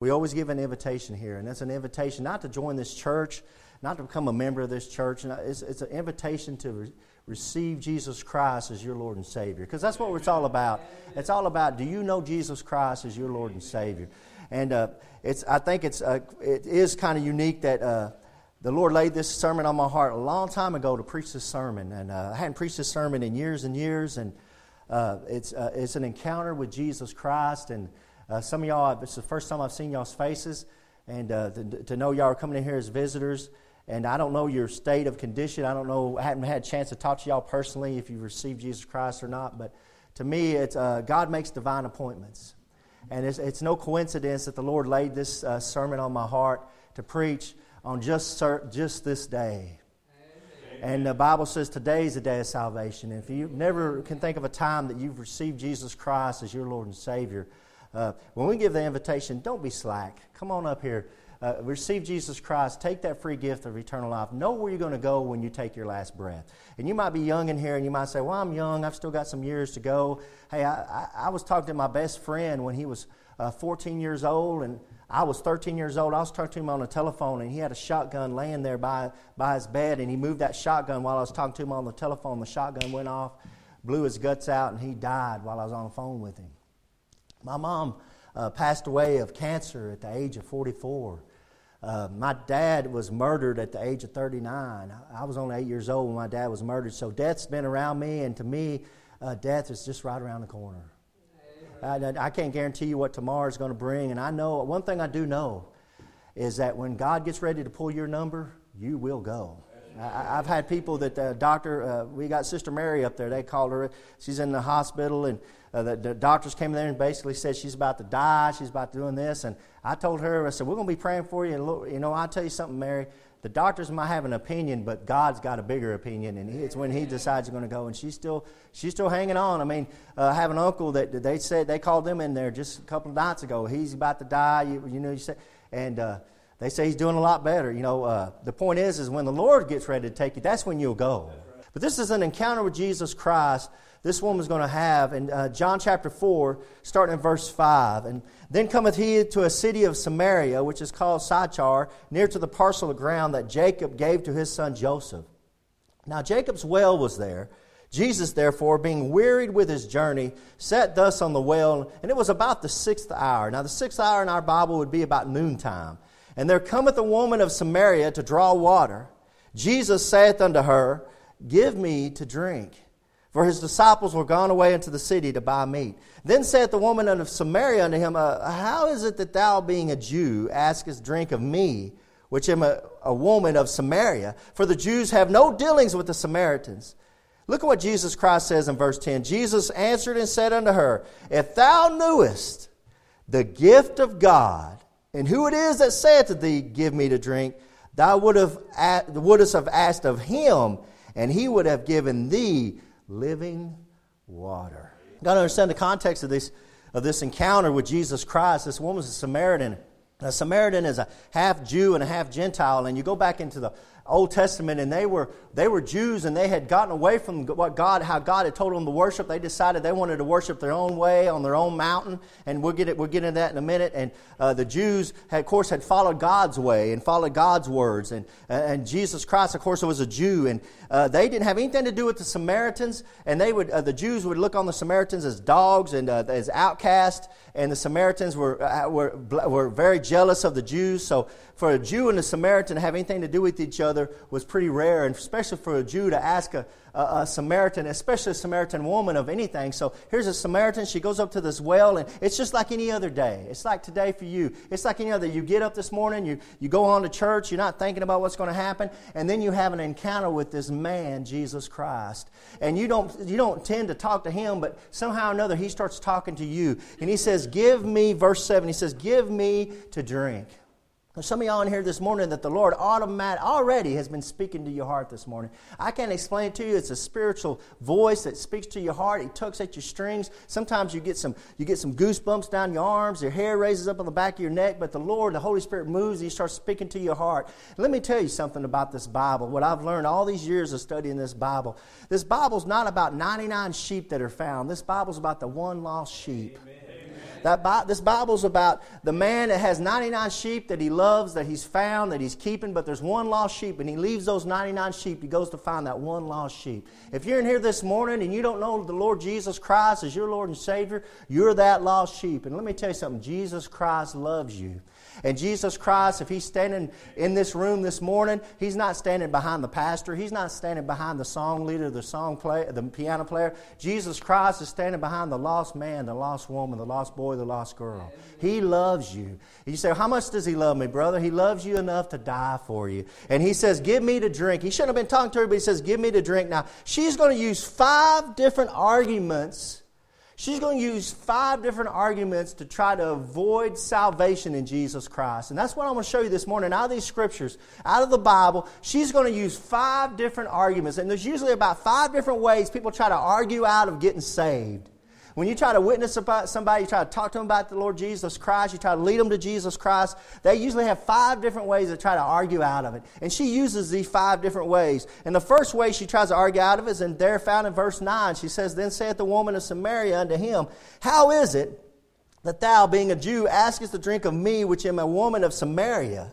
We always give an invitation here, and that's an invitation not to join this church, not to become a member of this church. It's, it's an invitation to re- receive Jesus Christ as your Lord and Savior, because that's what it's all about. It's all about do you know Jesus Christ as your Lord and Savior? And uh, it's, I think it's, uh, it is kind of unique that uh, the Lord laid this sermon on my heart a long time ago to preach this sermon. And uh, I hadn't preached this sermon in years and years. And uh, it's, uh, it's an encounter with Jesus Christ. And Uh, some of y'all, it's the first time I've seen y'all's faces. And uh, to, to know y'all are coming in here as visitors. And I don't know your state of condition. I don't know, I haven't had a chance to talk to y'all personally if you've received Jesus Christ or not. But to me, it's, uh, God makes divine appointments. And it's, it's no coincidence that the Lord laid this uh, sermon on my heart to preach on just, just this day. And the Bible says today is the day of salvation. And if you never can think of a time that you've received Jesus Christ as your Lord and Savior, uh, when we give the invitation, don't be slack. Come on up here uh, receive Jesus Christ, take that free gift of eternal life. Know where you're going to go when you take your last breath. And you might be young in here and you might say, Well, I'm young, I've still got some years to go. Hey, I, I, I was talking to my best friend when he was uh, 14 years old, and I was 13 years old. I was talking to him on the telephone, and he had a shotgun laying there by, by his bed, and he moved that shotgun while I was talking to him on the telephone. The shotgun went off, blew his guts out, and he died while I was on the phone with him. My mom uh, passed away of cancer at the age of 44. Uh, my dad was murdered at the age of 39. I was only eight years old when my dad was murdered. So death's been around me, and to me, uh, death is just right around the corner. I, I can't guarantee you what tomorrow is going to bring. And I know, one thing I do know is that when God gets ready to pull your number, you will go. I, have had people that the doctor, uh, we got Sister Mary up there. They called her. She's in the hospital, and uh, the, the, doctors came there and basically said she's about to die. She's about to doing this. And I told her, I said, we're going to be praying for you. And look, you know, I'll tell you something, Mary. The doctors might have an opinion, but God's got a bigger opinion, and it's when He decides you're going to go. And she's still, she's still hanging on. I mean, uh, I have an uncle that they said they called him in there just a couple of nights ago. He's about to die. You, you know, you said, and uh, they say he's doing a lot better. You know, uh, the point is, is when the Lord gets ready to take you, that's when you'll go. But this is an encounter with Jesus Christ this woman's going to have in uh, John chapter 4, starting in verse 5. And then cometh he to a city of Samaria, which is called Sychar, near to the parcel of ground that Jacob gave to his son Joseph. Now Jacob's well was there. Jesus, therefore, being wearied with his journey, sat thus on the well, and it was about the sixth hour. Now, the sixth hour in our Bible would be about noontime. And there cometh a woman of Samaria to draw water. Jesus saith unto her, Give me to drink. For his disciples were gone away into the city to buy meat. Then saith the woman of Samaria unto him, uh, How is it that thou, being a Jew, askest drink of me, which am a, a woman of Samaria? For the Jews have no dealings with the Samaritans. Look at what Jesus Christ says in verse 10. Jesus answered and said unto her, If thou knewest the gift of God, and who it is that saith to thee, Give me to drink, thou would have, wouldst have asked of him, and he would have given thee living water. You've got to understand the context of this, of this encounter with Jesus Christ. This woman's a Samaritan. A Samaritan is a half Jew and a half Gentile. And you go back into the Old Testament, and they were they were Jews, and they had gotten away from what God, how God had told them to worship. They decided they wanted to worship their own way on their own mountain, and we'll get it. We'll get into that in a minute. And uh, the Jews, had, of course, had followed God's way and followed God's words, and uh, and Jesus Christ, of course, was a Jew, and uh, they didn't have anything to do with the Samaritans, and they would uh, the Jews would look on the Samaritans as dogs and uh, as outcasts, and the Samaritans were uh, were were very jealous of the Jews. So for a Jew and a Samaritan to have anything to do with each other was pretty rare, and especially for a Jew to ask a, a, a, Samaritan, especially a Samaritan woman, of anything. So here's a Samaritan. She goes up to this well, and it's just like any other day. It's like today for you. It's like any other. You get up this morning, you, you go on to church, you're not thinking about what's going to happen, and then you have an encounter with this man, Jesus Christ. And you don't, you don't tend to talk to him, but somehow or another, he starts talking to you. And he says, Give me, verse 7, he says, Give me to drink. There's some of y'all in here this morning that the Lord automatic, already has been speaking to your heart this morning. I can't explain it to you. It's a spiritual voice that speaks to your heart. It tugs at your strings. Sometimes you get some you get some goosebumps down your arms. Your hair raises up on the back of your neck. But the Lord, the Holy Spirit moves. He starts speaking to your heart. let me tell you something about this Bible. What I've learned all these years of studying this Bible. This Bible's not about 99 sheep that are found. This Bible's about the one lost sheep. Amen. That Bi- this Bible's about the man that has 99 sheep that he loves, that he's found, that he's keeping, but there's one lost sheep, and he leaves those 99 sheep. He goes to find that one lost sheep. If you're in here this morning and you don't know the Lord Jesus Christ as your Lord and Savior, you're that lost sheep. And let me tell you something Jesus Christ loves you. And Jesus Christ, if He's standing in this room this morning, He's not standing behind the pastor. He's not standing behind the song leader, the song player, the piano player. Jesus Christ is standing behind the lost man, the lost woman, the lost boy, the lost girl. He loves you. You say, How much does He love me, brother? He loves you enough to die for you. And He says, Give me to drink. He shouldn't have been talking to her, but He says, Give me to drink. Now, she's going to use five different arguments She's going to use five different arguments to try to avoid salvation in Jesus Christ. And that's what I'm going to show you this morning. Out of these scriptures, out of the Bible, she's going to use five different arguments. And there's usually about five different ways people try to argue out of getting saved. When you try to witness about somebody, you try to talk to them about the Lord Jesus Christ, you try to lead them to Jesus Christ, they usually have five different ways to try to argue out of it. And she uses these five different ways. And the first way she tries to argue out of it is in there found in verse 9. She says, Then saith the woman of Samaria unto him, How is it that thou, being a Jew, askest to drink of me, which am a woman of Samaria?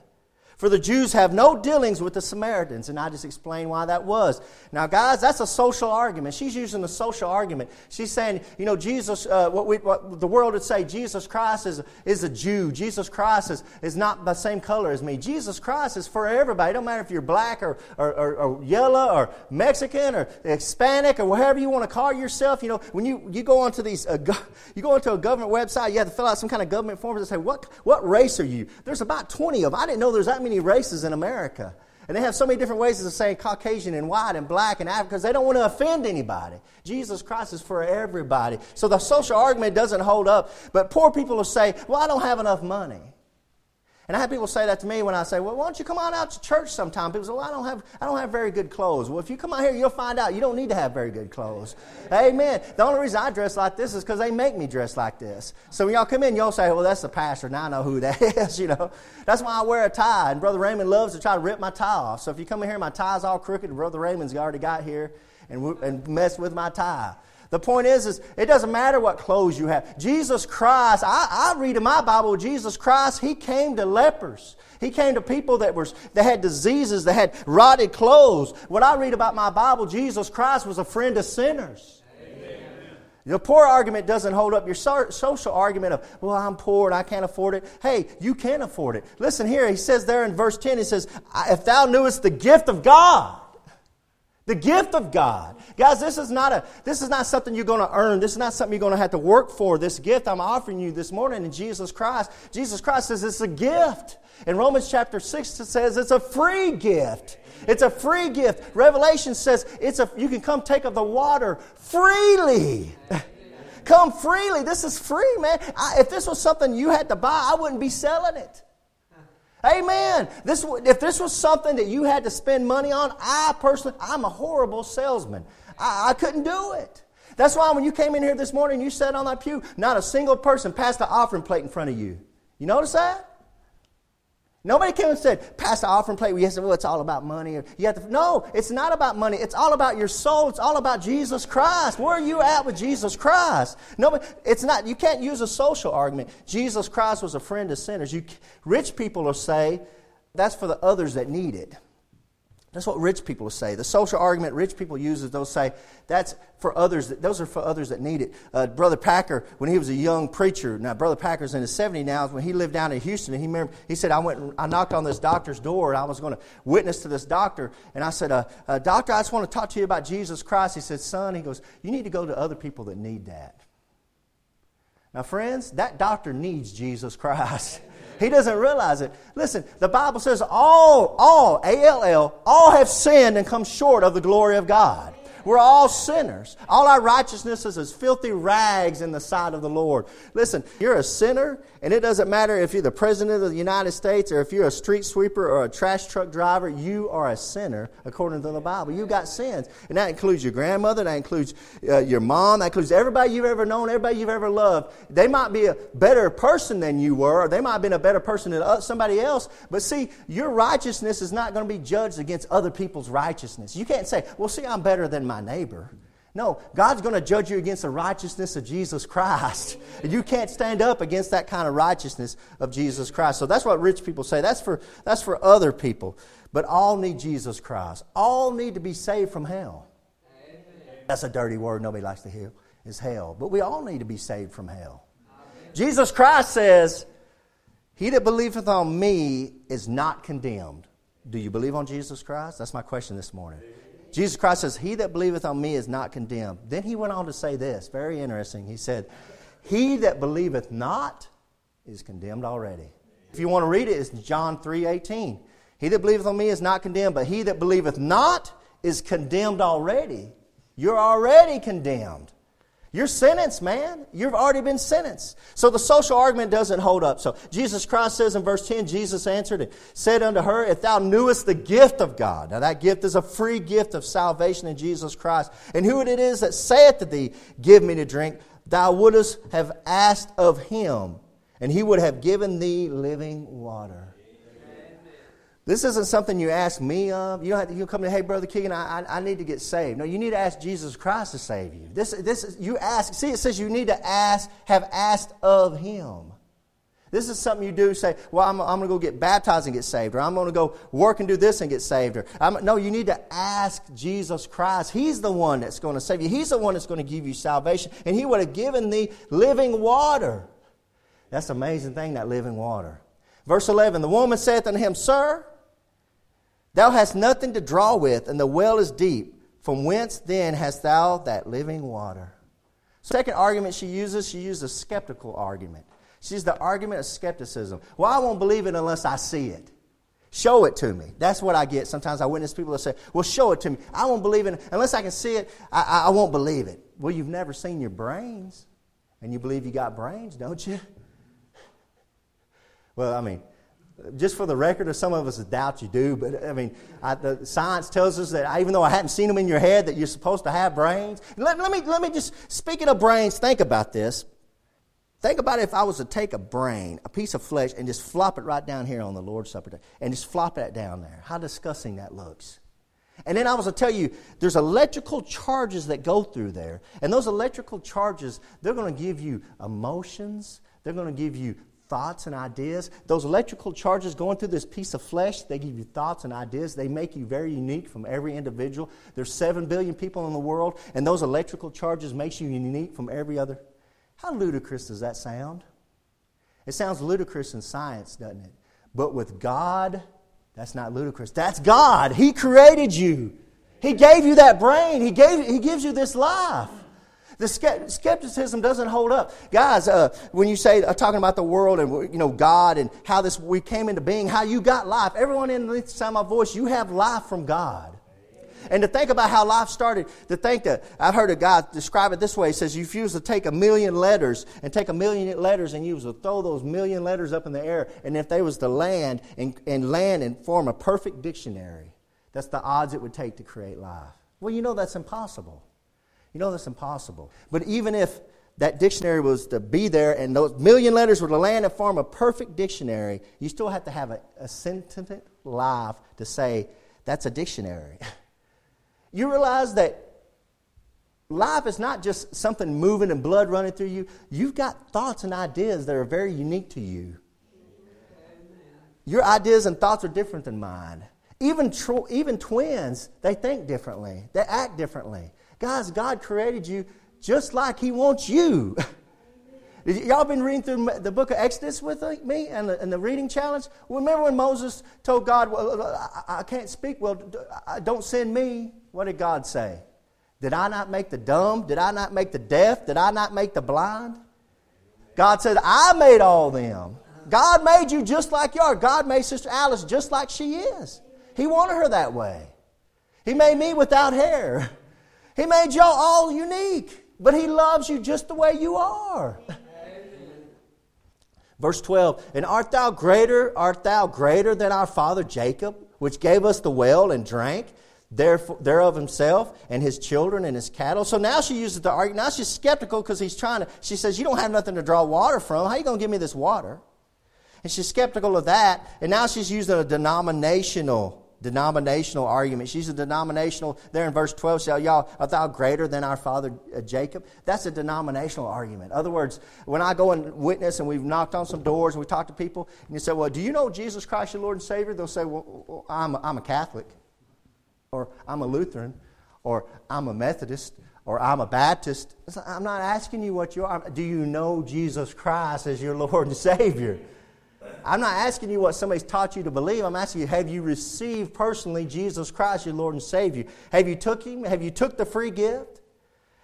For the Jews have no dealings with the Samaritans. And I just explained why that was. Now, guys, that's a social argument. She's using a social argument. She's saying, you know, Jesus, uh, what, we, what, the world would say, Jesus Christ is, is a Jew. Jesus Christ is, is not the same color as me. Jesus Christ is for everybody. It don't matter if you're black or, or, or, or yellow or Mexican or Hispanic or whatever you want to call yourself. You know, when you, you go onto these, uh, go, you go onto a government website, you have to fill out some kind of government forms and say, what, what race are you? There's about 20 of them. I didn't know there's that many many races in America. And they have so many different ways of saying Caucasian and white and black and African because they don't want to offend anybody. Jesus Christ is for everybody. So the social argument doesn't hold up. But poor people will say, Well, I don't have enough money. And I have people say that to me when I say, "Well, why don't you come on out to church sometime?" People say, "Well, I don't have, I don't have very good clothes." Well, if you come out here, you'll find out you don't need to have very good clothes. Amen. The only reason I dress like this is because they make me dress like this. So when y'all come in, y'all say, "Well, that's the pastor." Now I know who that is. You know, that's why I wear a tie. And Brother Raymond loves to try to rip my tie off. So if you come in here, my tie's all crooked. Brother Raymond's already got here and and messed with my tie. The point is, is it doesn't matter what clothes you have. Jesus Christ, I, I read in my Bible, Jesus Christ, He came to lepers. He came to people that, were, that had diseases, that had rotted clothes. When I read about my Bible, Jesus Christ was a friend of sinners. The poor argument doesn't hold up your social argument of, well, I'm poor and I can't afford it. Hey, you can afford it. Listen here, he says there in verse 10, he says, If thou knewest the gift of God, the gift of God. Guys, this is not a this is not something you're going to earn. This is not something you're going to have to work for. This gift I'm offering you this morning in Jesus Christ. Jesus Christ says it's a gift. In Romans chapter 6 it says it's a free gift. It's a free gift. Revelation says it's a you can come take of the water freely. come freely. This is free, man. I, if this was something you had to buy, I wouldn't be selling it. Amen. This, if this was something that you had to spend money on, I personally, I'm a horrible salesman. I, I couldn't do it. That's why when you came in here this morning, you sat on that pew, not a single person passed the offering plate in front of you. You notice that? Nobody came and said, pass the offering plate. Said, well, it's all about money. You have to, no, it's not about money. It's all about your soul. It's all about Jesus Christ. Where are you at with Jesus Christ? Nobody, it's not, you can't use a social argument. Jesus Christ was a friend of sinners. You, rich people will say, that's for the others that need it. That's what rich people say. The social argument rich people use is they'll say that's for others. That, those are for others that need it. Uh, Brother Packer, when he was a young preacher, now Brother Packer's in his 70s now. When he lived down in Houston, he remember he said I went, I knocked on this doctor's door, and I was going to witness to this doctor, and I said, uh, uh, Doctor, I just want to talk to you about Jesus Christ. He said, Son, he goes, you need to go to other people that need that. Now, friends, that doctor needs Jesus Christ. He doesn't realize it. Listen, the Bible says all, all, A L L, all have sinned and come short of the glory of God. We're all sinners. All our righteousness is as filthy rags in the sight of the Lord. Listen, you're a sinner, and it doesn't matter if you're the President of the United States or if you're a street sweeper or a trash truck driver, you are a sinner according to the Bible. You've got sins. And that includes your grandmother, that includes uh, your mom, that includes everybody you've ever known, everybody you've ever loved. They might be a better person than you were, or they might have been a better person than somebody else, but see, your righteousness is not going to be judged against other people's righteousness. You can't say, well, see, I'm better than my neighbor. No, God's going to judge you against the righteousness of Jesus Christ. And you can't stand up against that kind of righteousness of Jesus Christ. So that's what rich people say. That's for, that's for other people. But all need Jesus Christ. All need to be saved from hell. Amen. That's a dirty word nobody likes to hear, is hell. But we all need to be saved from hell. Amen. Jesus Christ says, He that believeth on me is not condemned. Do you believe on Jesus Christ? That's my question this morning. Jesus Christ says, He that believeth on me is not condemned. Then he went on to say this, very interesting. He said, He that believeth not is condemned already. If you want to read it, it's John 3 18. He that believeth on me is not condemned, but he that believeth not is condemned already. You're already condemned. You're sentenced, man. You've already been sentenced. So the social argument doesn't hold up. So Jesus Christ says in verse 10, Jesus answered and said unto her, If thou knewest the gift of God, now that gift is a free gift of salvation in Jesus Christ, and who it is that saith to thee, Give me to drink, thou wouldst have asked of him, and he would have given thee living water. This isn't something you ask me of. You don't have to, you come to, hey, Brother Keegan, I, I, I, need to get saved. No, you need to ask Jesus Christ to save you. This, this, you ask, see, it says you need to ask, have asked of Him. This is something you do say, well, I'm, I'm going to go get baptized and get saved, or I'm going to go work and do this and get saved. Or, I'm, no, you need to ask Jesus Christ. He's the one that's going to save you, He's the one that's going to give you salvation, and He would have given thee living water. That's an amazing thing, that living water. Verse 11 The woman saith unto him, Sir, Thou hast nothing to draw with, and the well is deep. From whence then hast thou that living water? Second argument she uses, she uses a skeptical argument. She's the argument of skepticism. Well, I won't believe it unless I see it. Show it to me. That's what I get. Sometimes I witness people that say, Well, show it to me. I won't believe it unless I can see it. I, I, I won't believe it. Well, you've never seen your brains, and you believe you got brains, don't you? Well, I mean, just for the record, some of us doubt you do, but I mean, I, the science tells us that even though I hadn't seen them in your head, that you're supposed to have brains. Let, let, me, let me just, speaking of brains, think about this. Think about if I was to take a brain, a piece of flesh, and just flop it right down here on the Lord's Supper and just flop that down there. How disgusting that looks. And then I was to tell you, there's electrical charges that go through there. And those electrical charges, they're going to give you emotions. They're going to give you thoughts and ideas. Those electrical charges going through this piece of flesh, they give you thoughts and ideas. They make you very unique from every individual. There's 7 billion people in the world, and those electrical charges makes you unique from every other. How ludicrous does that sound? It sounds ludicrous in science, doesn't it? But with God, that's not ludicrous. That's God. He created you. He gave you that brain. He, gave, he gives you this life. The skepticism doesn't hold up. Guys, uh, when you say, uh, talking about the world and, you know, God and how this, we came into being, how you got life, everyone in the sound of my voice, you have life from God. And to think about how life started, to think that, I've heard a guy describe it this way. He says, if you was to take a million letters and take a million letters and you was to throw those million letters up in the air, and if they was to land and, and land and form a perfect dictionary, that's the odds it would take to create life. Well, you know that's impossible. You know that's impossible. But even if that dictionary was to be there and those million letters were to land and form a perfect dictionary, you still have to have a, a sentient life to say that's a dictionary. you realize that life is not just something moving and blood running through you. You've got thoughts and ideas that are very unique to you. Your ideas and thoughts are different than mine. Even, tr- even twins, they think differently, they act differently. Guys, God created you just like He wants you. Y'all been reading through the book of Exodus with uh, me and the, and the reading challenge? Remember when Moses told God, well, uh, uh, I, I can't speak, well, don't send me. What did God say? Did I not make the dumb? Did I not make the deaf? Did I not make the blind? God said, I made all them. God made you just like you are. God made Sister Alice just like she is. He wanted her that way. He made me without hair. He made y'all all unique, but He loves you just the way you are. Verse 12, and art thou greater, art thou greater than our father Jacob, which gave us the well and drank thereof himself and his children and his cattle? So now she uses the argument. Now she's skeptical because he's trying to, she says, You don't have nothing to draw water from. How are you going to give me this water? And she's skeptical of that. And now she's using a denominational denominational argument. She's a denominational, there in verse 12, shall y'all, art thou greater than our father uh, Jacob? That's a denominational argument. In other words, when I go and witness and we've knocked on some doors and we talk to people, and you say, well, do you know Jesus Christ, your Lord and Savior? They'll say, well, I'm, a, I'm a Catholic, or I'm a Lutheran, or I'm a Methodist, or I'm a Baptist. I'm not asking you what you are. Do you know Jesus Christ as your Lord and Savior? I'm not asking you what somebody's taught you to believe. I'm asking you, have you received personally Jesus Christ, your Lord and Savior? Have you took Him? Have you took the free gift?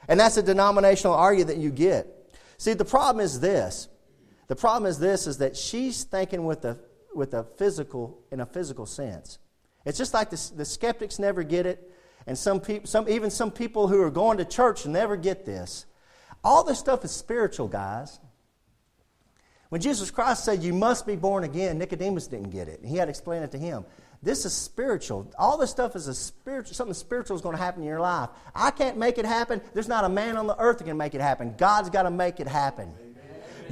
And that's a denominational argument that you get. See, the problem is this. The problem is this is that she's thinking with a with a physical in a physical sense. It's just like the, the skeptics never get it, and some people, some even some people who are going to church never get this. All this stuff is spiritual, guys. When Jesus Christ said, You must be born again, Nicodemus didn't get it. He had to explain it to him. This is spiritual. All this stuff is a spiritual, something spiritual is going to happen in your life. I can't make it happen. There's not a man on the earth that can make it happen. God's got to make it happen.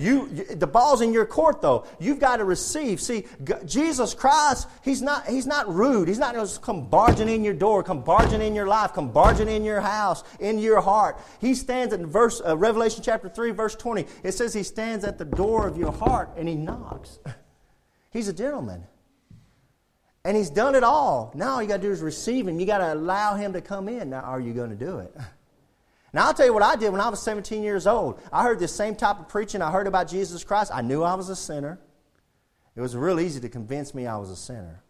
You, the ball's in your court, though. You've got to receive. See, Jesus Christ, he's not, he's not rude. He's not going to come barging in your door, come barging in your life, come barging in your house, in your heart. He stands in verse, uh, Revelation chapter 3, verse 20. It says he stands at the door of your heart and he knocks. He's a gentleman. And he's done it all. Now all you got to do is receive him. You got to allow him to come in. Now, are you going to do it? Now, I'll tell you what I did when I was 17 years old. I heard this same type of preaching. I heard about Jesus Christ. I knew I was a sinner. It was real easy to convince me I was a sinner.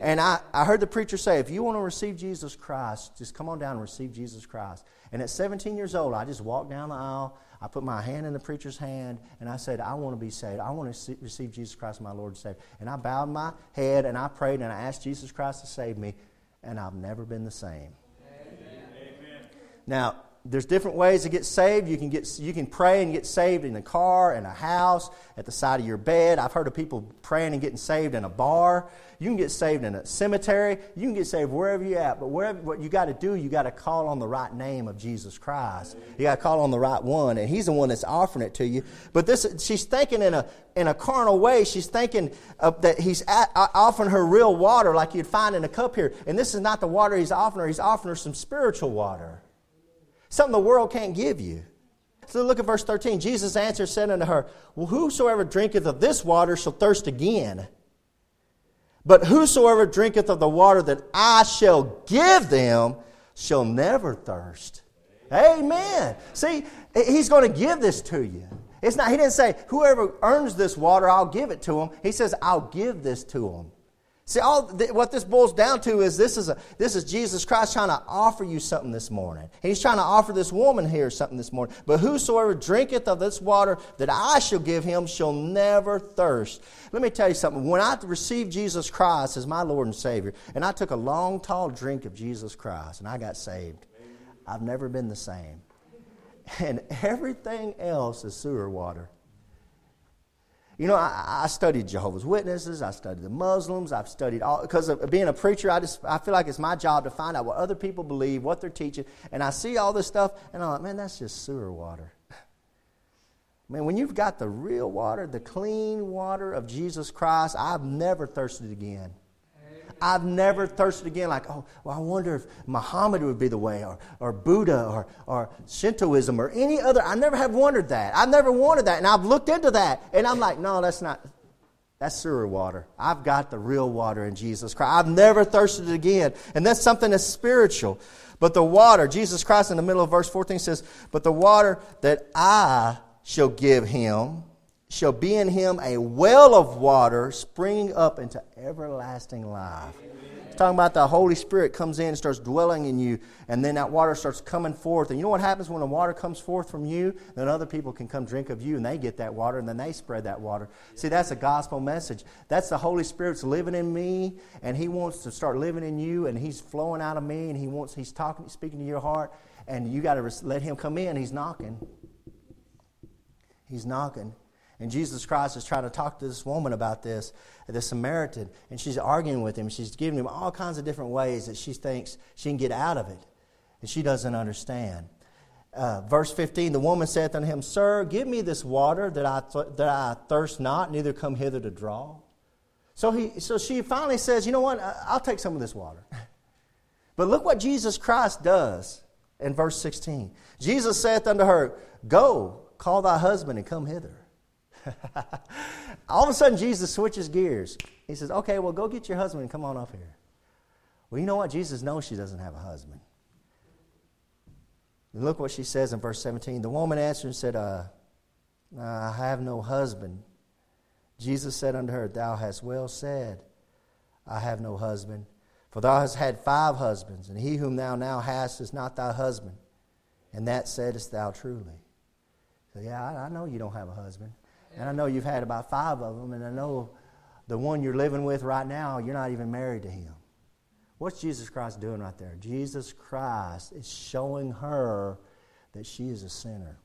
And I, I heard the preacher say, if you want to receive Jesus Christ, just come on down and receive Jesus Christ. And at 17 years old, I just walked down the aisle. I put my hand in the preacher's hand, and I said, I want to be saved. I want to receive Jesus Christ, my Lord and Savior. And I bowed my head, and I prayed, and I asked Jesus Christ to save me, and I've never been the same. Amen. Now, there's different ways to get saved. You can, get, you can pray and get saved in a car, in a house, at the side of your bed. I've heard of people praying and getting saved in a bar. You can get saved in a cemetery. You can get saved wherever you're at. But wherever, what you got to do, you got to call on the right name of Jesus Christ. You got to call on the right one, and He's the one that's offering it to you. But this, she's thinking in a in a carnal way. She's thinking that He's at, offering her real water, like you'd find in a cup here. And this is not the water He's offering her. He's offering her some spiritual water. Something the world can't give you. So look at verse 13. Jesus answered, said unto her, Well, whosoever drinketh of this water shall thirst again. But whosoever drinketh of the water that I shall give them shall never thirst. Amen. See, he's going to give this to you. It's not, he didn't say, whoever earns this water, I'll give it to him. He says, I'll give this to him. See, all th- what this boils down to is this is a, this is Jesus Christ trying to offer you something this morning. He's trying to offer this woman here something this morning. But whosoever drinketh of this water that I shall give him shall never thirst. Let me tell you something. When I received Jesus Christ as my Lord and Savior, and I took a long, tall drink of Jesus Christ, and I got saved, I've never been the same. And everything else is sewer water. You know, I, I, studied Jehovah's Witnesses. I studied the Muslims. I've studied all because of being a preacher. I just I feel like it's my job to find out what other people believe, what they're teaching, and I see all this stuff, and I'm like, man, that's just sewer water. man, when you've got the real water, the clean water of Jesus Christ, I've never thirsted again. I've never thirsted again like, oh, well, I wonder if Muhammad would be the way, or, or Buddha, or, or Shintoism, or any other. I never have wondered that. I've never wanted that. And I've looked into that. And I'm like, no, that's not, that's sewer water. I've got the real water in Jesus Christ. I've never thirsted again. And that's something that's spiritual. But the water, Jesus Christ in the middle of verse 14 says, But the water that I shall give him shall be in him a well of water springing up into everlasting life. It's talking about the Holy Spirit comes in and starts dwelling in you, and then that water starts coming forth. And you know what happens when the water comes forth from you? Then other people can come drink of you, and they get that water, and then they spread that water. See, that's a gospel message. That's the Holy Spirit's living in me, and He wants to start living in you, and He's flowing out of me, and He wants He's talking, speaking to your heart, and you got to let Him come in. He's knocking. He's knocking. And Jesus Christ is trying to talk to this woman about this, the Samaritan, and she's arguing with him. She's giving him all kinds of different ways that she thinks she can get out of it. And she doesn't understand. Uh, verse 15 The woman saith unto him, Sir, give me this water that I, th- that I thirst not, neither come hither to draw. So, he, so she finally says, You know what? I'll take some of this water. But look what Jesus Christ does in verse 16. Jesus saith unto her, Go, call thy husband and come hither. All of a sudden, Jesus switches gears. He says, Okay, well, go get your husband and come on up here. Well, you know what? Jesus knows she doesn't have a husband. And look what she says in verse 17. The woman answered and said, uh, I have no husband. Jesus said unto her, Thou hast well said, I have no husband. For thou hast had five husbands, and he whom thou now hast is not thy husband. And that saidest thou truly. So, yeah, I, I know you don't have a husband. And I know you've had about five of them, and I know the one you're living with right now, you're not even married to him. What's Jesus Christ doing right there? Jesus Christ is showing her that she is a sinner.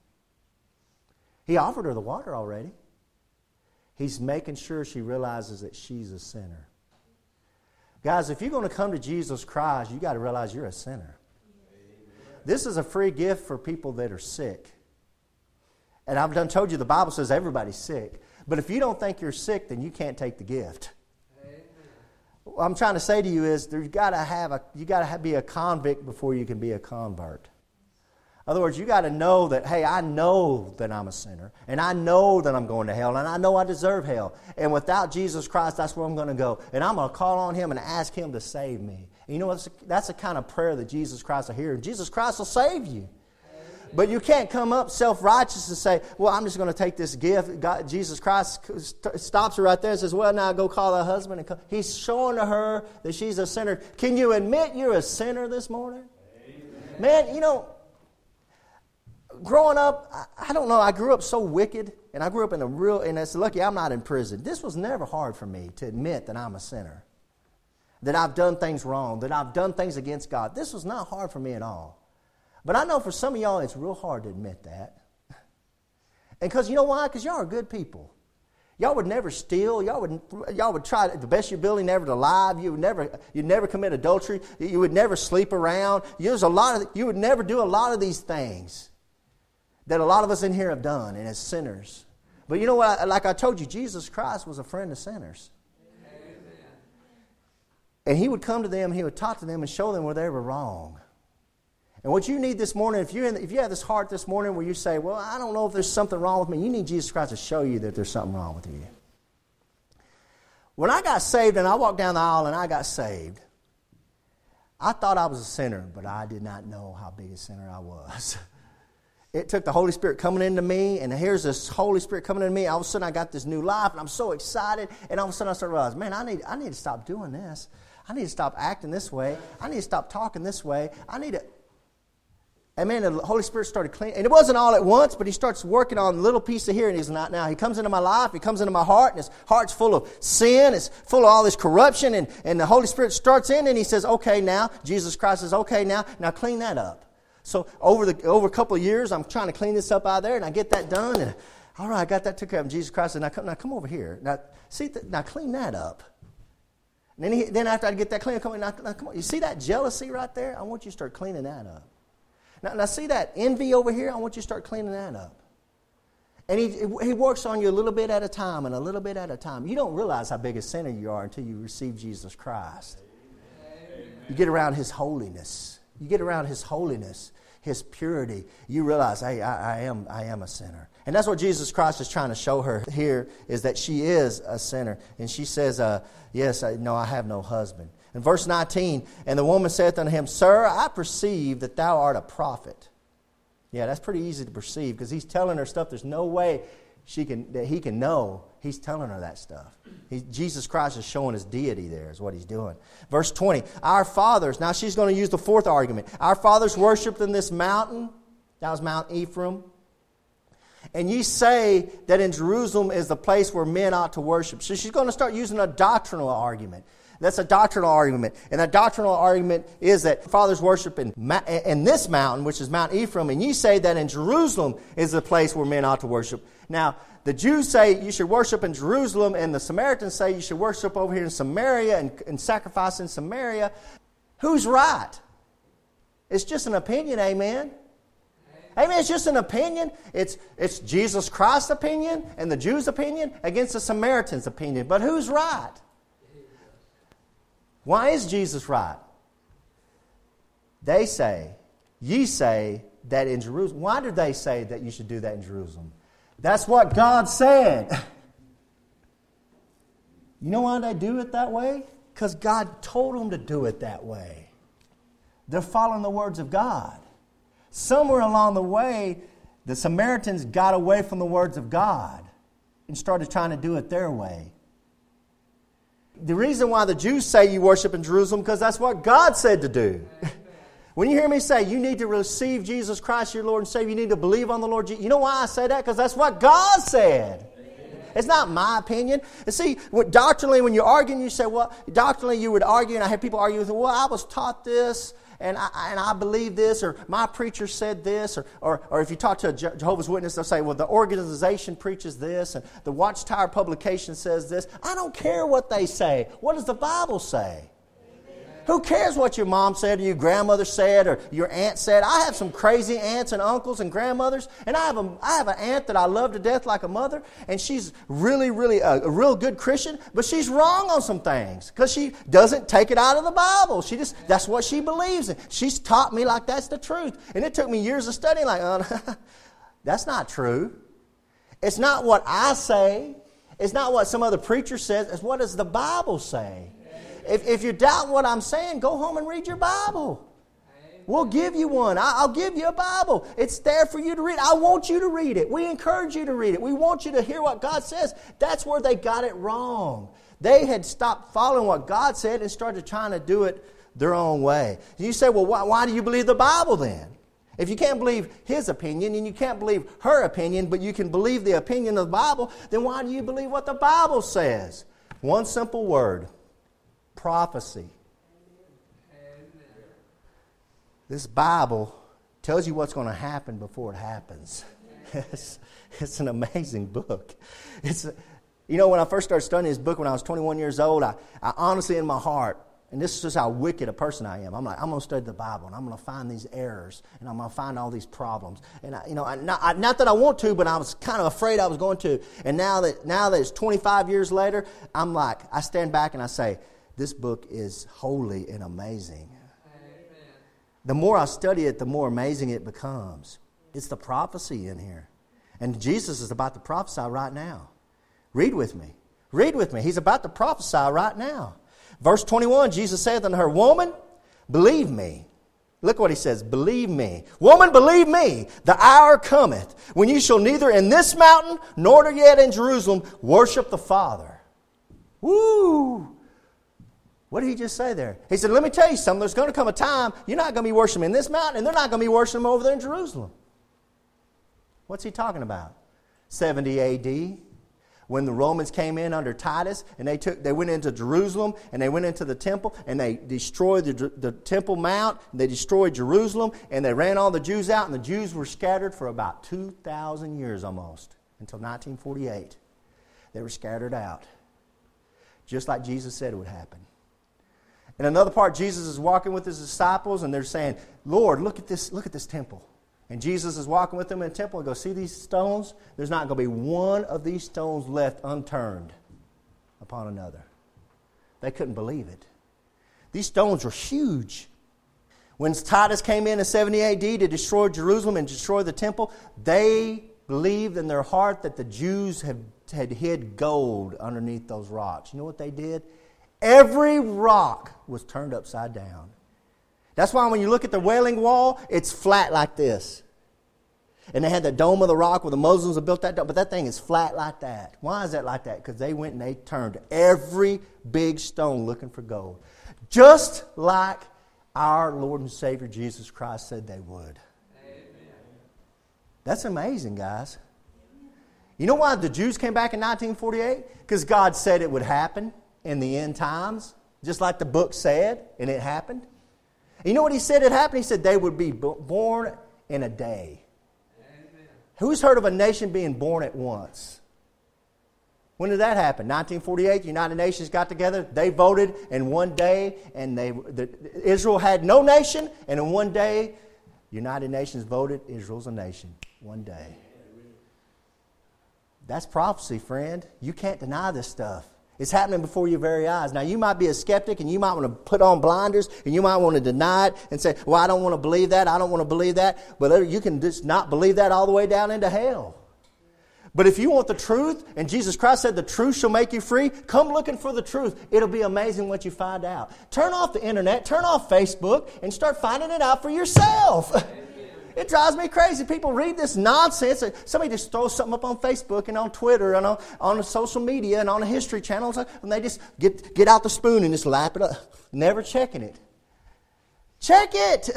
He offered her the water already. He's making sure she realizes that she's a sinner. Guys, if you're going to come to Jesus Christ, you got to realize you're a sinner. This is a free gift for people that are sick. And I've done told you the Bible says everybody's sick. But if you don't think you're sick, then you can't take the gift. What I'm trying to say to you is there's got to have a you got to be a convict before you can be a convert. In other words, you got to know that, hey, I know that I'm a sinner, and I know that I'm going to hell, and I know I deserve hell. And without Jesus Christ, that's where I'm going to go. And I'm going to call on Him and ask Him to save me. And you know? That's the kind of prayer that Jesus Christ will hear. And Jesus Christ will save you. But you can't come up self righteous and say, Well, I'm just going to take this gift. God, Jesus Christ stops her right there and says, Well, now go call her husband. And come. He's showing to her that she's a sinner. Can you admit you're a sinner this morning? Amen. Man, you know, growing up, I, I, don't know, I grew up so wicked, and I grew up in a real, and it's lucky I'm not in prison. This was never hard for me to admit that I'm a sinner, that I've done things wrong, that I've done things against God. This was not hard for me at all. But I know for some of y'all, it's real hard to admit that. And because you know why? Because y'all are good people. Y'all would never steal. Y'all would, y'all would try the best your ability never to lie. You would never, you'd never commit adultery. You would never sleep around. There's a lot of, you would never do a lot of these things that a lot of us in here have done and as sinners. But you know what? Like I told you, Jesus Christ was a friend of sinners. Amen. And he would come to them, he would talk to them and show them where they were wrong. And what you need this morning, if, you if you have this heart this morning where you say, Well, I don't know if there's something wrong with me, you need Jesus Christ to show you that there's something wrong with you. When I got saved and I walked down the aisle and I got saved, I thought I was a sinner, but I did not know how big a sinner I was. it took the Holy Spirit coming into me, and here's this Holy Spirit coming into me. All of a sudden, I got this new life, and I'm so excited. And all of a sudden, I started realizing, man, I need, I need to stop doing this. I need to stop acting this way. I need to stop talking this way. I need to. And man, the Holy Spirit started cleaning. And it wasn't all at once, but He starts working on little piece of here, and He's not now. He comes into my life, He comes into my heart, and His heart's full of sin, it's full of all this corruption, and, and the Holy Spirit starts in, and He says, okay, now, Jesus Christ says, okay, now, now clean that up. So over the over a couple of years, I'm trying to clean this up out there, and I get that done. And all right, I got that took care of. Jesus Christ said, "Now come, now come over here. Now see, th- now clean that up." And then, he, then after I get that clean, come, now, now come on. You see that jealousy right there? I want you to start cleaning that up. Now, now see that envy over here? I want you to start cleaning that up. And he, he works on you a little bit at a time and a little bit at a time. You don't realize how big a sinner you are until you receive Jesus Christ. Amen. You get around his holiness. You get around his holiness his purity, you realize, hey, I, I, am, I am a sinner. And that's what Jesus Christ is trying to show her here is that she is a sinner. And she says, uh, yes, I, no, I have no husband. In verse 19, and the woman saith unto him, Sir, I perceive that thou art a prophet. Yeah, that's pretty easy to perceive because he's telling her stuff there's no way she can, that he can know. He's telling her that stuff. He, Jesus Christ is showing his deity there, is what he's doing. Verse 20, our fathers, now she's going to use the fourth argument. Our fathers worshipped in this mountain. That was Mount Ephraim. And ye say that in Jerusalem is the place where men ought to worship. So she's going to start using a doctrinal argument. That's a doctrinal argument. And that doctrinal argument is that fathers worship in, in this mountain, which is Mount Ephraim, and you say that in Jerusalem is the place where men ought to worship. Now, the Jews say you should worship in Jerusalem, and the Samaritans say you should worship over here in Samaria and, and sacrifice in Samaria. Who's right? It's just an opinion, amen? Amen. It's just an opinion. It's, it's Jesus Christ's opinion and the Jews' opinion against the Samaritans' opinion. But who's right? Why is Jesus right? They say, ye say that in Jerusalem. Why did they say that you should do that in Jerusalem? That's what God said. You know why they do it that way? Because God told them to do it that way. They're following the words of God. Somewhere along the way, the Samaritans got away from the words of God and started trying to do it their way. The reason why the Jews say you worship in Jerusalem because that's what God said to do. when you hear me say you need to receive Jesus Christ your Lord and Savior, you need to believe on the Lord Jesus. You know why I say that? Because that's what God said. It's not my opinion. And see, doctrinally, when you're arguing, you say, well, doctrinally, you would argue, and I have people argue with, well, I was taught this, and I, and I believe this, or my preacher said this, or, or, or if you talk to a Jehovah's Witness, they'll say, well, the organization preaches this, and the Watchtower publication says this. I don't care what they say. What does the Bible say? Who cares what your mom said or your grandmother said or your aunt said? I have some crazy aunts and uncles and grandmothers, and I have, a, I have an aunt that I love to death like a mother, and she's really, really a, a real good Christian, but she's wrong on some things because she doesn't take it out of the Bible. She just, that's what she believes in. She's taught me like that's the truth. And it took me years of studying, like, oh, that's not true. It's not what I say. It's not what some other preacher says. It's what does the Bible say? If, if you doubt what I'm saying, go home and read your Bible. We'll give you one. I'll give you a Bible. It's there for you to read. I want you to read it. We encourage you to read it. We want you to hear what God says. That's where they got it wrong. They had stopped following what God said and started trying to do it their own way. You say, well, why, why do you believe the Bible then? If you can't believe his opinion and you can't believe her opinion, but you can believe the opinion of the Bible, then why do you believe what the Bible says? One simple word prophecy. This Bible tells you what's going to happen before it happens. It's, it's an amazing book. It's, you know, when I first started studying this book when I was 21 years old, I, I honestly, in my heart, and this is just how wicked a person I am. I'm like, I'm going to study the Bible, and I'm going to find these errors, and I'm going to find all these problems. And I, you know, I, not, I, not, that I want to, but I was kind of afraid I was going to. And now that now that it's 25 years later, I'm like, I stand back and I say, this book is holy and amazing. Amen. The more I study it, the more amazing it becomes. It's the prophecy in here. And Jesus is about to prophesy right now. Read with me. Read with me. He's about to prophesy right now. Verse 21 Jesus saith unto her, Woman, believe me. Look what he says. Believe me. Woman, believe me. The hour cometh when you shall neither in this mountain nor yet in Jerusalem worship the Father. Woo! What did he just say there? He said, Let me tell you something. There's going to come a time you're not going to be worshiping in this mountain, and they're not going to be worshiping over there in Jerusalem. What's he talking about? 70 AD, when the Romans came in under Titus, and they, took, they went into Jerusalem, and they went into the temple, and they destroyed the, the Temple Mount, they destroyed Jerusalem, and they ran all the Jews out, and the Jews were scattered for about 2,000 years almost, until 1948. They were scattered out, just like Jesus said it would happen. In another part, Jesus is walking with his disciples, and they're saying, Lord, look at this, look at this temple. And Jesus is walking with them in the temple and goes, See these stones? There's not going to be one of these stones left unturned upon another. They couldn't believe it. These stones were huge. When Titus came in in 70 AD to destroy Jerusalem and destroy the temple, they believed in their heart that the Jews had, had hid gold underneath those rocks. You know what they did? Every rock was turned upside down. That's why when you look at the Wailing Wall, it's flat like this. And they had the dome of the rock where the Muslims have built that dome, but that thing is flat like that. Why is that like that? Because they went and they turned every big stone looking for gold. Just like our Lord and Savior Jesus Christ said they would. Amen. That's amazing, guys. You know why the Jews came back in 1948? Because God said it would happen in the end times, just like the book said, and it happened. You know what he said it happened? He said they would be born in a day. Amen. Who's heard of a nation being born at once? When did that happen? 1948, the United Nations got together. They voted in one day, and they, the, Israel had no nation, and in one day, United Nations voted Israel's a nation. One day. That's prophecy, friend. You can't deny this stuff. It's happening before your very eyes. Now, you might be a skeptic and you might want to put on blinders and you might want to deny it and say, Well, I don't want to believe that. I don't want to believe that. But you can just not believe that all the way down into hell. But if you want the truth, and Jesus Christ said the truth shall make you free, come looking for the truth. It'll be amazing what you find out. Turn off the internet, turn off Facebook, and start finding it out for yourself. It drives me crazy. People read this nonsense. Somebody just throws something up on Facebook and on Twitter and on, on social media and on the history channels, and they just get, get out the spoon and just lap it up, never checking it. Check it.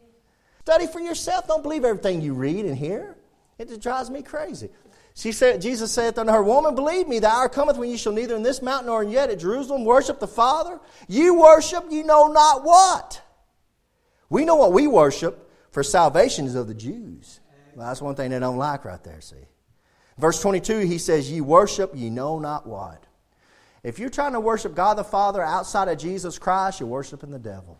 Study for yourself. Don't believe everything you read and hear. It just drives me crazy. She said, Jesus saith unto her, Woman, believe me, the hour cometh when you shall neither in this mountain nor in yet at Jerusalem worship the Father. You worship, you know not what. We know what we worship, for salvation is of the Jews. Well, that's one thing they don't like right there, see. Verse 22, he says, Ye worship, ye know not what. If you're trying to worship God the Father outside of Jesus Christ, you're worshiping the devil.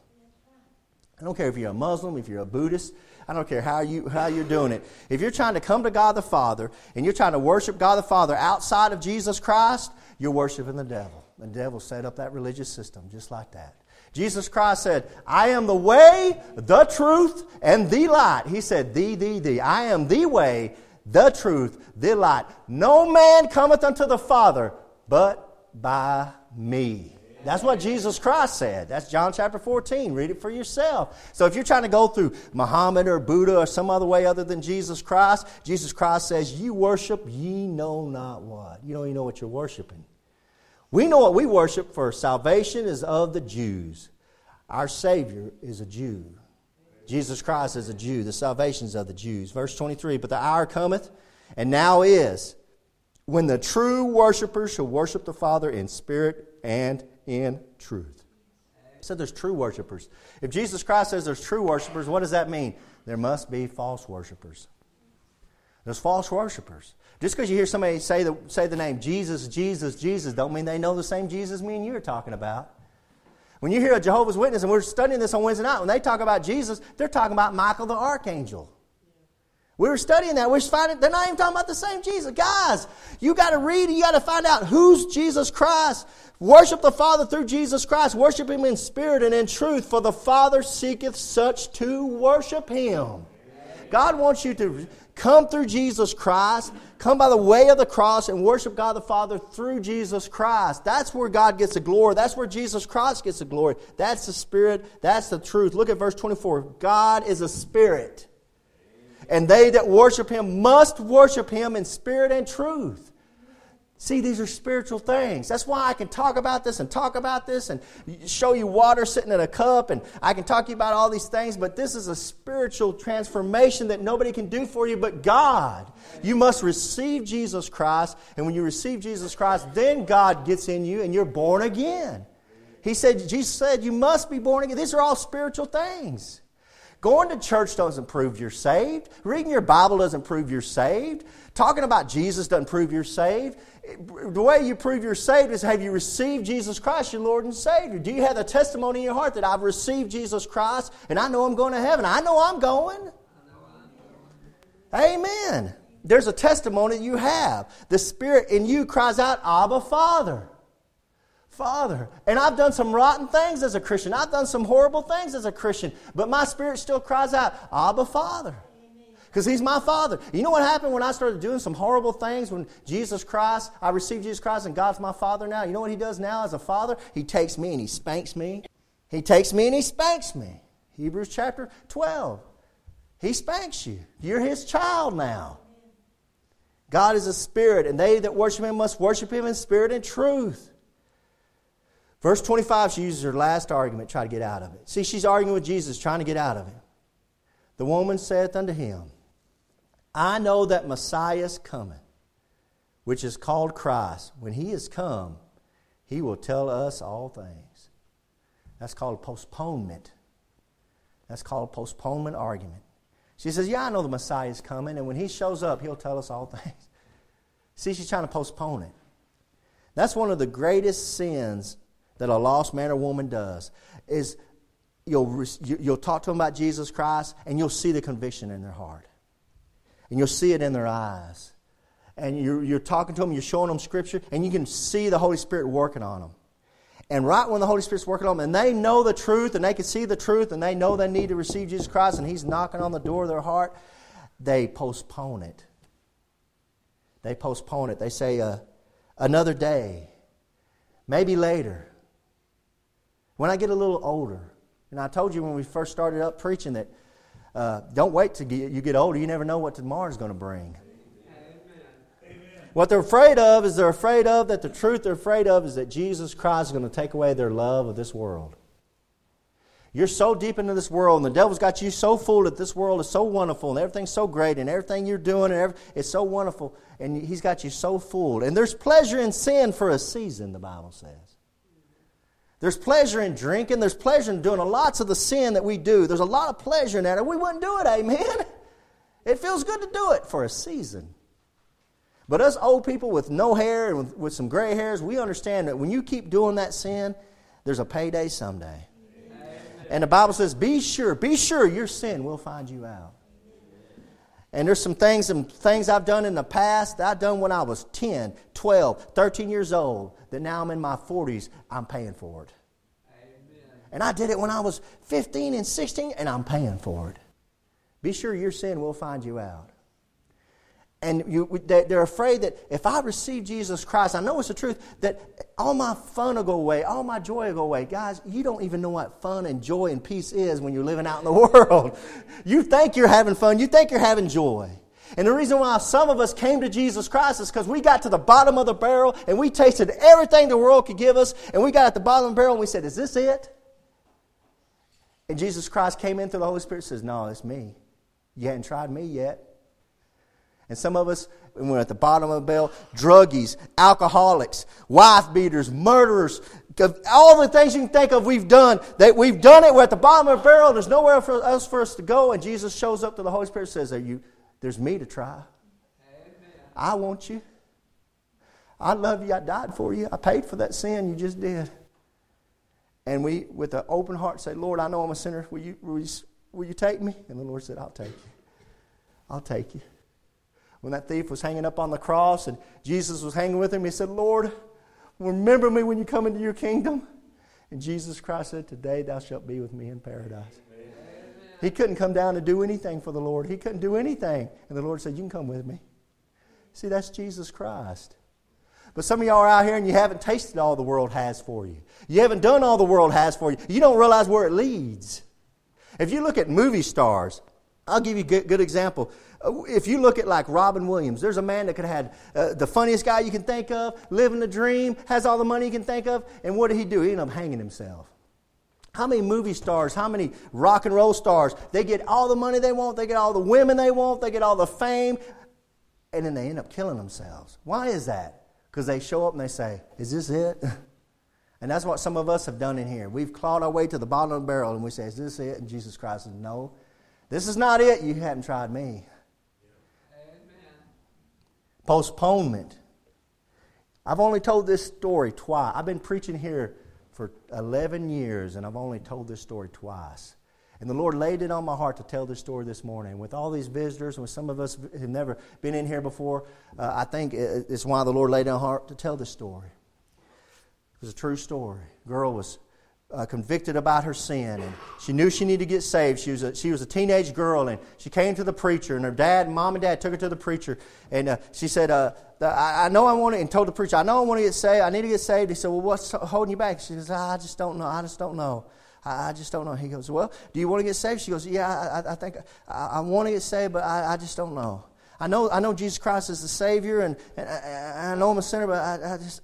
I don't care if you're a Muslim, if you're a Buddhist, I don't care how, you, how you're doing it. If you're trying to come to God the Father and you're trying to worship God the Father outside of Jesus Christ, you're worshiping the devil. The devil set up that religious system just like that. Jesus Christ said, I am the way, the truth, and the light. He said, The, the, thee. I am the way, the truth, the light. No man cometh unto the Father but by me. That's what Jesus Christ said. That's John chapter 14. Read it for yourself. So if you're trying to go through Muhammad or Buddha or some other way other than Jesus Christ, Jesus Christ says, You worship ye know not what. You don't even know what you're worshiping. We know what we worship, for salvation is of the Jews. Our Savior is a Jew. Jesus Christ is a Jew. The salvation is of the Jews. Verse 23 But the hour cometh, and now is, when the true worshipers shall worship the Father in spirit and in truth. He said there's true worshipers. If Jesus Christ says there's true worshipers, what does that mean? There must be false worshipers. There's false worshipers. Just because you hear somebody say the, say the name Jesus, Jesus, Jesus, don't mean they know the same Jesus me and you are talking about. When you hear a Jehovah's Witness, and we're studying this on Wednesday night, when they talk about Jesus, they're talking about Michael the Archangel. We were studying that. We're finding they're not even talking about the same Jesus. Guys, you got to read. and You got to find out who's Jesus Christ. Worship the Father through Jesus Christ. Worship Him in spirit and in truth. For the Father seeketh such to worship Him. God wants you to come through Jesus Christ, come by the way of the cross, and worship God the Father through Jesus Christ. That's where God gets the glory. That's where Jesus Christ gets the glory. That's the Spirit. That's the truth. Look at verse 24. God is a Spirit. And they that worship Him must worship Him in spirit and truth. See, these are spiritual things. That's why I can talk about this and talk about this and show you water sitting in a cup, and I can talk to you about all these things, but this is a spiritual transformation that nobody can do for you but God. You must receive Jesus Christ, and when you receive Jesus Christ, then God gets in you and you're born again. He said, Jesus said, you must be born again. These are all spiritual things. Going to church doesn't prove you're saved. Reading your Bible doesn't prove you're saved. Talking about Jesus doesn't prove you're saved the way you prove you're saved is have you received Jesus Christ, your Lord and Savior? Do you have the testimony in your heart that I've received Jesus Christ and I know I'm going to heaven? I know I'm going. Amen. There's a testimony you have. The Spirit in you cries out, Abba, Father. Father. And I've done some rotten things as a Christian. I've done some horrible things as a Christian. But my spirit still cries out, Abba, Father because He's my Father. You know what happened when I started doing some horrible things when Jesus Christ, I received Jesus Christ and God's my Father now? You know what He does now as a Father? He takes me and He spanks me. He takes me and He spanks me. Hebrews chapter 12. He spanks you. You're His child now. God is a spirit, and they that worship Him must worship Him in spirit and truth. Verse 25, she uses her last argument, try to get out of it. See, she's arguing with Jesus, trying to get out of it. The woman saith unto him, I know that Messiah is coming, which is called Christ. When he is come, he will tell us all things. That's called postponement. That's called postponement argument. She says, Yeah, I know the Messiah is coming, and when he shows up, he'll tell us all things. See, she's trying to postpone it. That's one of the greatest sins that a lost man or woman does is you'll, you'll talk to them about Jesus Christ and you'll see the conviction in their heart. And you'll see it in their eyes. and you're, you're talking to them, you're showing them Scripture, and you can see the Holy Spirit working on them. And right when the Holy Spirit's working on them, and they know the truth, and they can see the truth, and they know they need to receive Jesus Christ, and He's knocking on the door of their heart, they postpone it. They postpone it. They say, uh, another day, maybe later, when I get a little older. And I told you when we first started up preaching that uh, don't wait till you get older. You never know what tomorrow's going to bring. What they're afraid of is they're afraid of that the truth they're afraid of is that Jesus Christ is going to take away their love of this world. You're so deep into this world, and the devil's got you so full that this world is so wonderful, and everything's so great, and everything you're doing, and every, it's so wonderful, and he's got you so full. And there's pleasure in sin for a season, the Bible says. There's pleasure in drinking. There's pleasure in doing lots of the sin that we do. There's a lot of pleasure in that, or we wouldn't do it, amen? It feels good to do it for a season. But us old people with no hair and with, with some gray hairs, we understand that when you keep doing that sin, there's a payday someday. And the Bible says, be sure, be sure your sin will find you out. And there's some things, some things I've done in the past that I've done when I was 10, 12, 13 years old that now I'm in my 40s, I'm paying for it. Amen. And I did it when I was 15 and 16, and I'm paying for it. Be sure your sin will find you out and you, they're afraid that if I receive Jesus Christ, I know it's the truth, that all my fun will go away, all my joy will go away. Guys, you don't even know what fun and joy and peace is when you're living out in the world. You think you're having fun, you think you're having joy. And the reason why some of us came to Jesus Christ is because we got to the bottom of the barrel and we tasted everything the world could give us, and we got at the bottom of the barrel and we said, Is this it? And Jesus Christ came in through the Holy Spirit and says, No, it's me. You hadn't tried me yet. And some of us, we're at the bottom of the barrel, druggies, alcoholics, wife beaters, murderers, all the things you can think of we've done. That we've done it, we're at the bottom of the barrel, there's nowhere for us for us to go, and Jesus shows up to the Holy Spirit and says, Are you there's me to try. Amen. I want you. I love you. I died for you. I paid for that sin you just did. And we, with an open heart, say, Lord, I know I'm a sinner. Will you, will you, will you take me? And the Lord said, I'll take you. I'll take you when that thief was hanging up on the cross and Jesus was hanging with him, he said, Lord, remember me when you come into your kingdom. And Jesus Christ said, Today thou shalt be with me in paradise. Amen. He couldn't come down to do anything for the Lord. He couldn't do anything. And the Lord said, You can come with me. See, that's Jesus Christ. But some of y'all are out here and you haven't tasted all the world has for you. You haven't done all the world has for you. You don't realize where it leads. If you look at movie stars, I'll give you a good, good example. If you look at like Robin Williams, there's a man that could have had uh, the funniest guy you can think of, living the dream, has all the money you can think of, and what did he do? He ended up hanging himself. How many movie stars, how many rock and roll stars, they get all the money they want, they get all the women they want, they get all the fame, and then they end up killing themselves. Why is that? Because they show up and they say, Is this it? And that's what some of us have done in here. We've clawed our way to the bottom of the barrel and we say, Is this it? And Jesus Christ says, No, this is not it. You haven't tried me. Postponement. I've only told this story twice. I've been preaching here for 11 years, and I've only told this story twice. And the Lord laid it on my heart to tell this story this morning. With all these visitors, with some of us who have never been in here before, uh, I think it's why the Lord laid it on my heart to tell this story. It was a true story. girl was uh, convicted about her sin, and she knew she needed to get saved. She was, a, she was a teenage girl, and she came to the preacher, and her dad, mom and dad, took her to the preacher, and uh, she said, uh, I, I, know I want to, and told the preacher, I know I want to get saved. I need to get saved. He said, Well, what's holding you back? She says, I just don't know. I just don't know. I, I just don't know. He goes, Well, do you want to get saved? She goes, Yeah, I, I think I, want to get saved, but I, just don't know. I know, I know Jesus Christ is the Savior, and, and I, know I'm a sinner, but I just,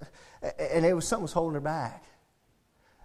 and it was something was holding her back.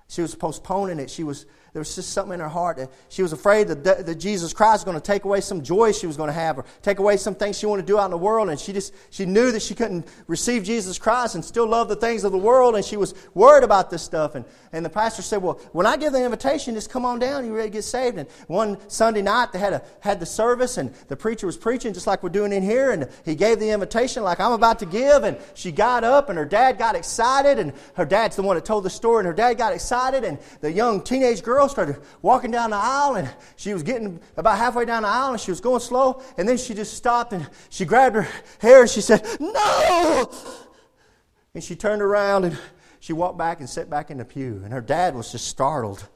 She was postponing it. She was there was just something in her heart that she was afraid that, that Jesus Christ was going to take away some joy she was going to have or take away some things she wanted to do out in the world. And she just, she knew that she couldn't receive Jesus Christ and still love the things of the world. And she was worried about this stuff. And, and the pastor said, well, when I give the invitation, just come on down. You ready to get saved? And one Sunday night, they had, a, had the service and the preacher was preaching just like we're doing in here. And he gave the invitation like I'm about to give. And she got up and her dad got excited. And her dad's the one that told the story. And her dad got excited, and the young teenage girl started walking down the aisle, and she was getting about halfway down the aisle, and she was going slow, and then she just stopped and she grabbed her hair and she said, No! And she turned around and she walked back and sat back in the pew, and her dad was just startled.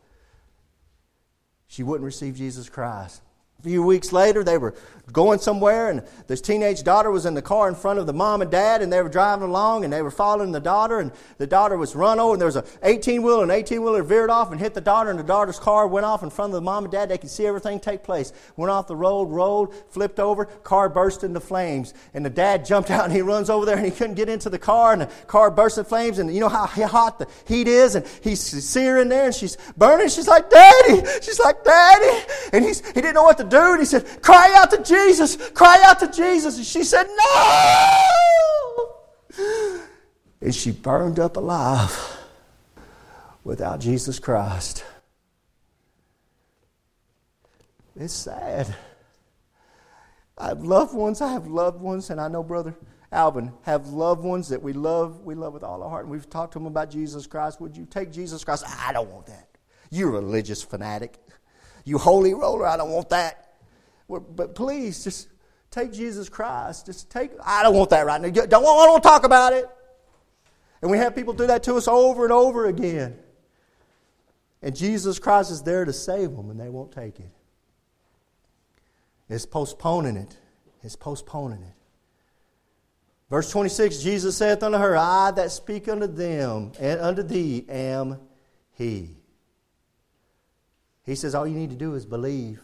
She wouldn't receive Jesus Christ. Few weeks later, they were going somewhere, and this teenage daughter was in the car in front of the mom and dad, and they were driving along, and they were following the daughter, and the daughter was run over, and there was an 18 wheeler, and 18 wheeler veered off and hit the daughter, and the daughter's car went off in front of the mom and dad. They could see everything take place. Went off the road, rolled, flipped over, car burst into flames, and the dad jumped out, and he runs over there, and he couldn't get into the car, and the car burst in flames, and you know how hot the heat is, and he's searing there, and she's burning. She's like, "Daddy!" She's like, "Daddy!" And he's he didn't know what to do and he said, Cry out to Jesus, cry out to Jesus. And she said, No! And she burned up alive without Jesus Christ. It's sad. I have loved ones, I have loved ones, and I know Brother Alvin have loved ones that we love, we love with all our heart. And we've talked to them about Jesus Christ. Would you take Jesus Christ? I don't want that. You religious fanatic. You holy roller, I don't want that. But please, just take Jesus Christ. Just take, I don't want that right now. Don't, don't want to talk about it. And we have people do that to us over and over again. And Jesus Christ is there to save them, and they won't take it. It's postponing it. It's postponing it. Verse 26 Jesus saith unto her, I that speak unto them and unto thee am he. He says, All you need to do is believe.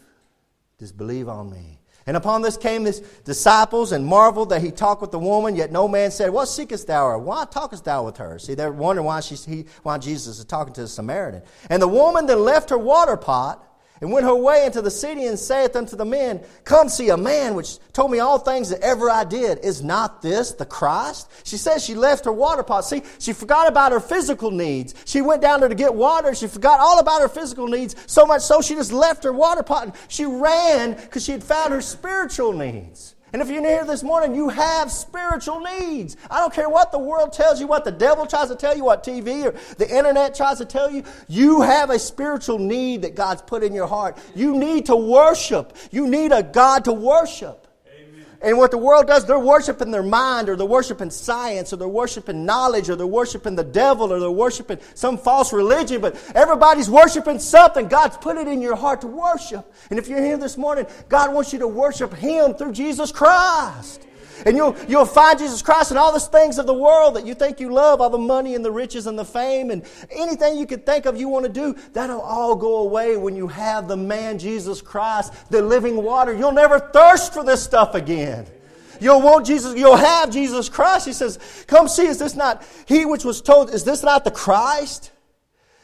Just believe on me. And upon this came his disciples and marveled that he talked with the woman, yet no man said, What seekest thou her? Why talkest thou with her? See, they're wondering why, she, he, why Jesus is talking to the Samaritan. And the woman then left her water pot and went her way into the city and saith unto the men, Come see a man which told me all things that ever I did. Is not this the Christ? She says she left her water pot. See, she forgot about her physical needs. She went down there to get water. She forgot all about her physical needs, so much so she just left her water pot and she ran because she had found her spiritual needs. And if you're here this morning, you have spiritual needs. I don't care what the world tells you, what the devil tries to tell you, what TV or the internet tries to tell you. You have a spiritual need that God's put in your heart. You need to worship. You need a God to worship. And what the world does, they're worshiping their mind, or they're worshiping science, or they're worshiping knowledge, or they're worshiping the devil, or they're worshiping some false religion. But everybody's worshiping something. God's put it in your heart to worship. And if you're here this morning, God wants you to worship Him through Jesus Christ. And you'll, you'll find Jesus Christ and all the things of the world that you think you love, all the money and the riches and the fame and anything you could think of you want to do, that'll all go away when you have the man Jesus Christ, the living water. You'll never thirst for this stuff again. You'll want Jesus, you'll have Jesus Christ. He says, Come see, is this not he which was told, is this not the Christ?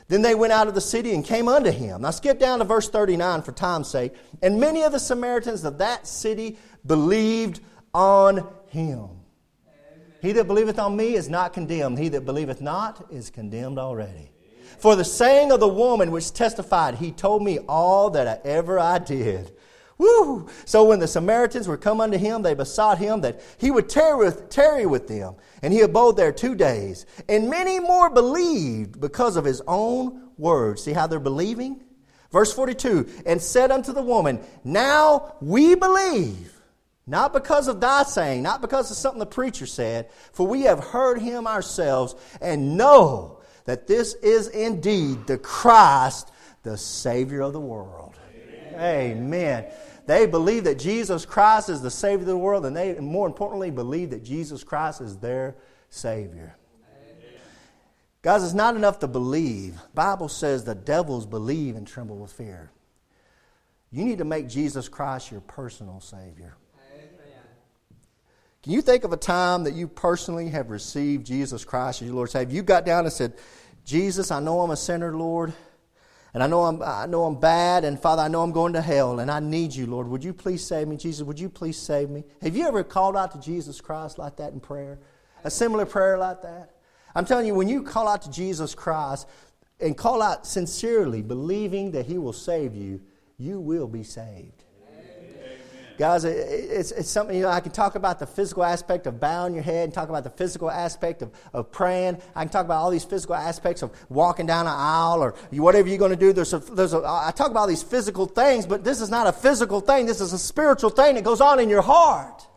Then they went out of the city and came unto him. Now skip down to verse 39 for time's sake. And many of the Samaritans of that city believed on him. He that believeth on me is not condemned. He that believeth not is condemned already. For the saying of the woman which testified, He told me all that ever I did. Woo! So when the Samaritans were come unto him, they besought him that he would tarry with, tarry with them. And he abode there two days. And many more believed because of his own words. See how they're believing? Verse 42 And said unto the woman, Now we believe not because of thy saying, not because of something the preacher said, for we have heard him ourselves and know that this is indeed the Christ, the Savior of the world. Amen. Amen. They believe that Jesus Christ is the Savior of the world, and they, more importantly, believe that Jesus Christ is their Savior. Guys, it's not enough to believe. Bible says the devils believe and tremble with fear. You need to make Jesus Christ your personal Savior. Can you think of a time that you personally have received Jesus Christ as your Lord Savior? You got down and said, Jesus, I know I'm a sinner, Lord, and I know I'm, I know I'm bad, and Father, I know I'm going to hell, and I need you, Lord. Would you please save me? Jesus, would you please save me? Have you ever called out to Jesus Christ like that in prayer? A similar prayer like that? I'm telling you, when you call out to Jesus Christ and call out sincerely, believing that He will save you, you will be saved. Guys, it's, it's something, you know, I can talk about the physical aspect of bowing your head and talk about the physical aspect of, of praying. I can talk about all these physical aspects of walking down an aisle or whatever you're going to do. There's a, there's a, I talk about these physical things, but this is not a physical thing. This is a spiritual thing that goes on in your heart.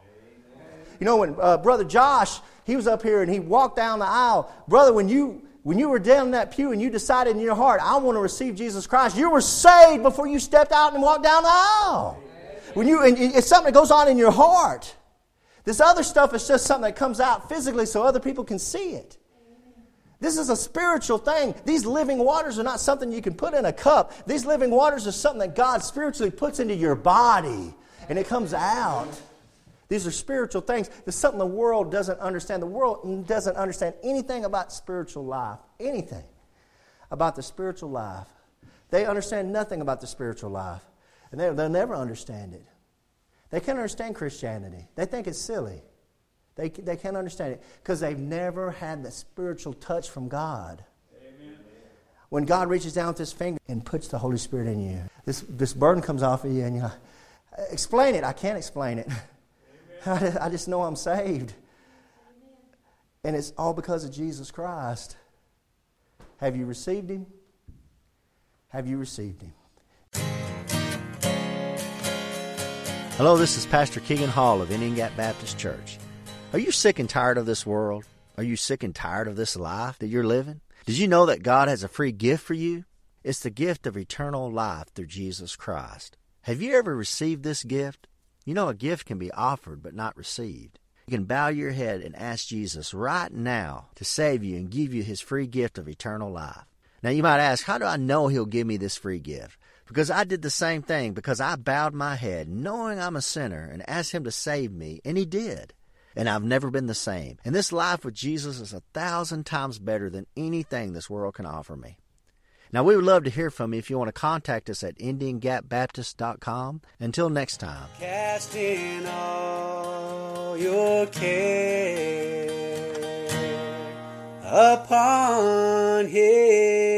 You know, when uh, Brother Josh, he was up here and he walked down the aisle. Brother, when you, when you were down in that pew and you decided in your heart, I want to receive Jesus Christ, you were saved before you stepped out and walked down the aisle. When you, and it's something that goes on in your heart. This other stuff is just something that comes out physically so other people can see it. This is a spiritual thing. These living waters are not something you can put in a cup. These living waters are something that God spiritually puts into your body and it comes out. These are spiritual things. There's something the world doesn't understand. The world doesn't understand anything about spiritual life, anything about the spiritual life. They understand nothing about the spiritual life. And they, they'll never understand it. They can't understand Christianity. They think it's silly. They, they can't understand it because they've never had the spiritual touch from God. Amen. When God reaches down with his finger and puts the Holy Spirit in you, this, this burden comes off of you, and you explain it. I can't explain it. I just know I'm saved. And it's all because of Jesus Christ. Have you received him? Have you received him? Hello, this is Pastor Keegan Hall of Indian Gap Baptist Church. Are you sick and tired of this world? Are you sick and tired of this life that you're living? Did you know that God has a free gift for you? It's the gift of eternal life through Jesus Christ. Have you ever received this gift? You know, a gift can be offered but not received. You can bow your head and ask Jesus right now to save you and give you his free gift of eternal life. Now, you might ask, how do I know he'll give me this free gift? Because I did the same thing, because I bowed my head, knowing I'm a sinner, and asked Him to save me, and He did. And I've never been the same. And this life with Jesus is a thousand times better than anything this world can offer me. Now, we would love to hear from you if you want to contact us at IndianGapBaptist.com. Until next time. Casting all your care upon Him.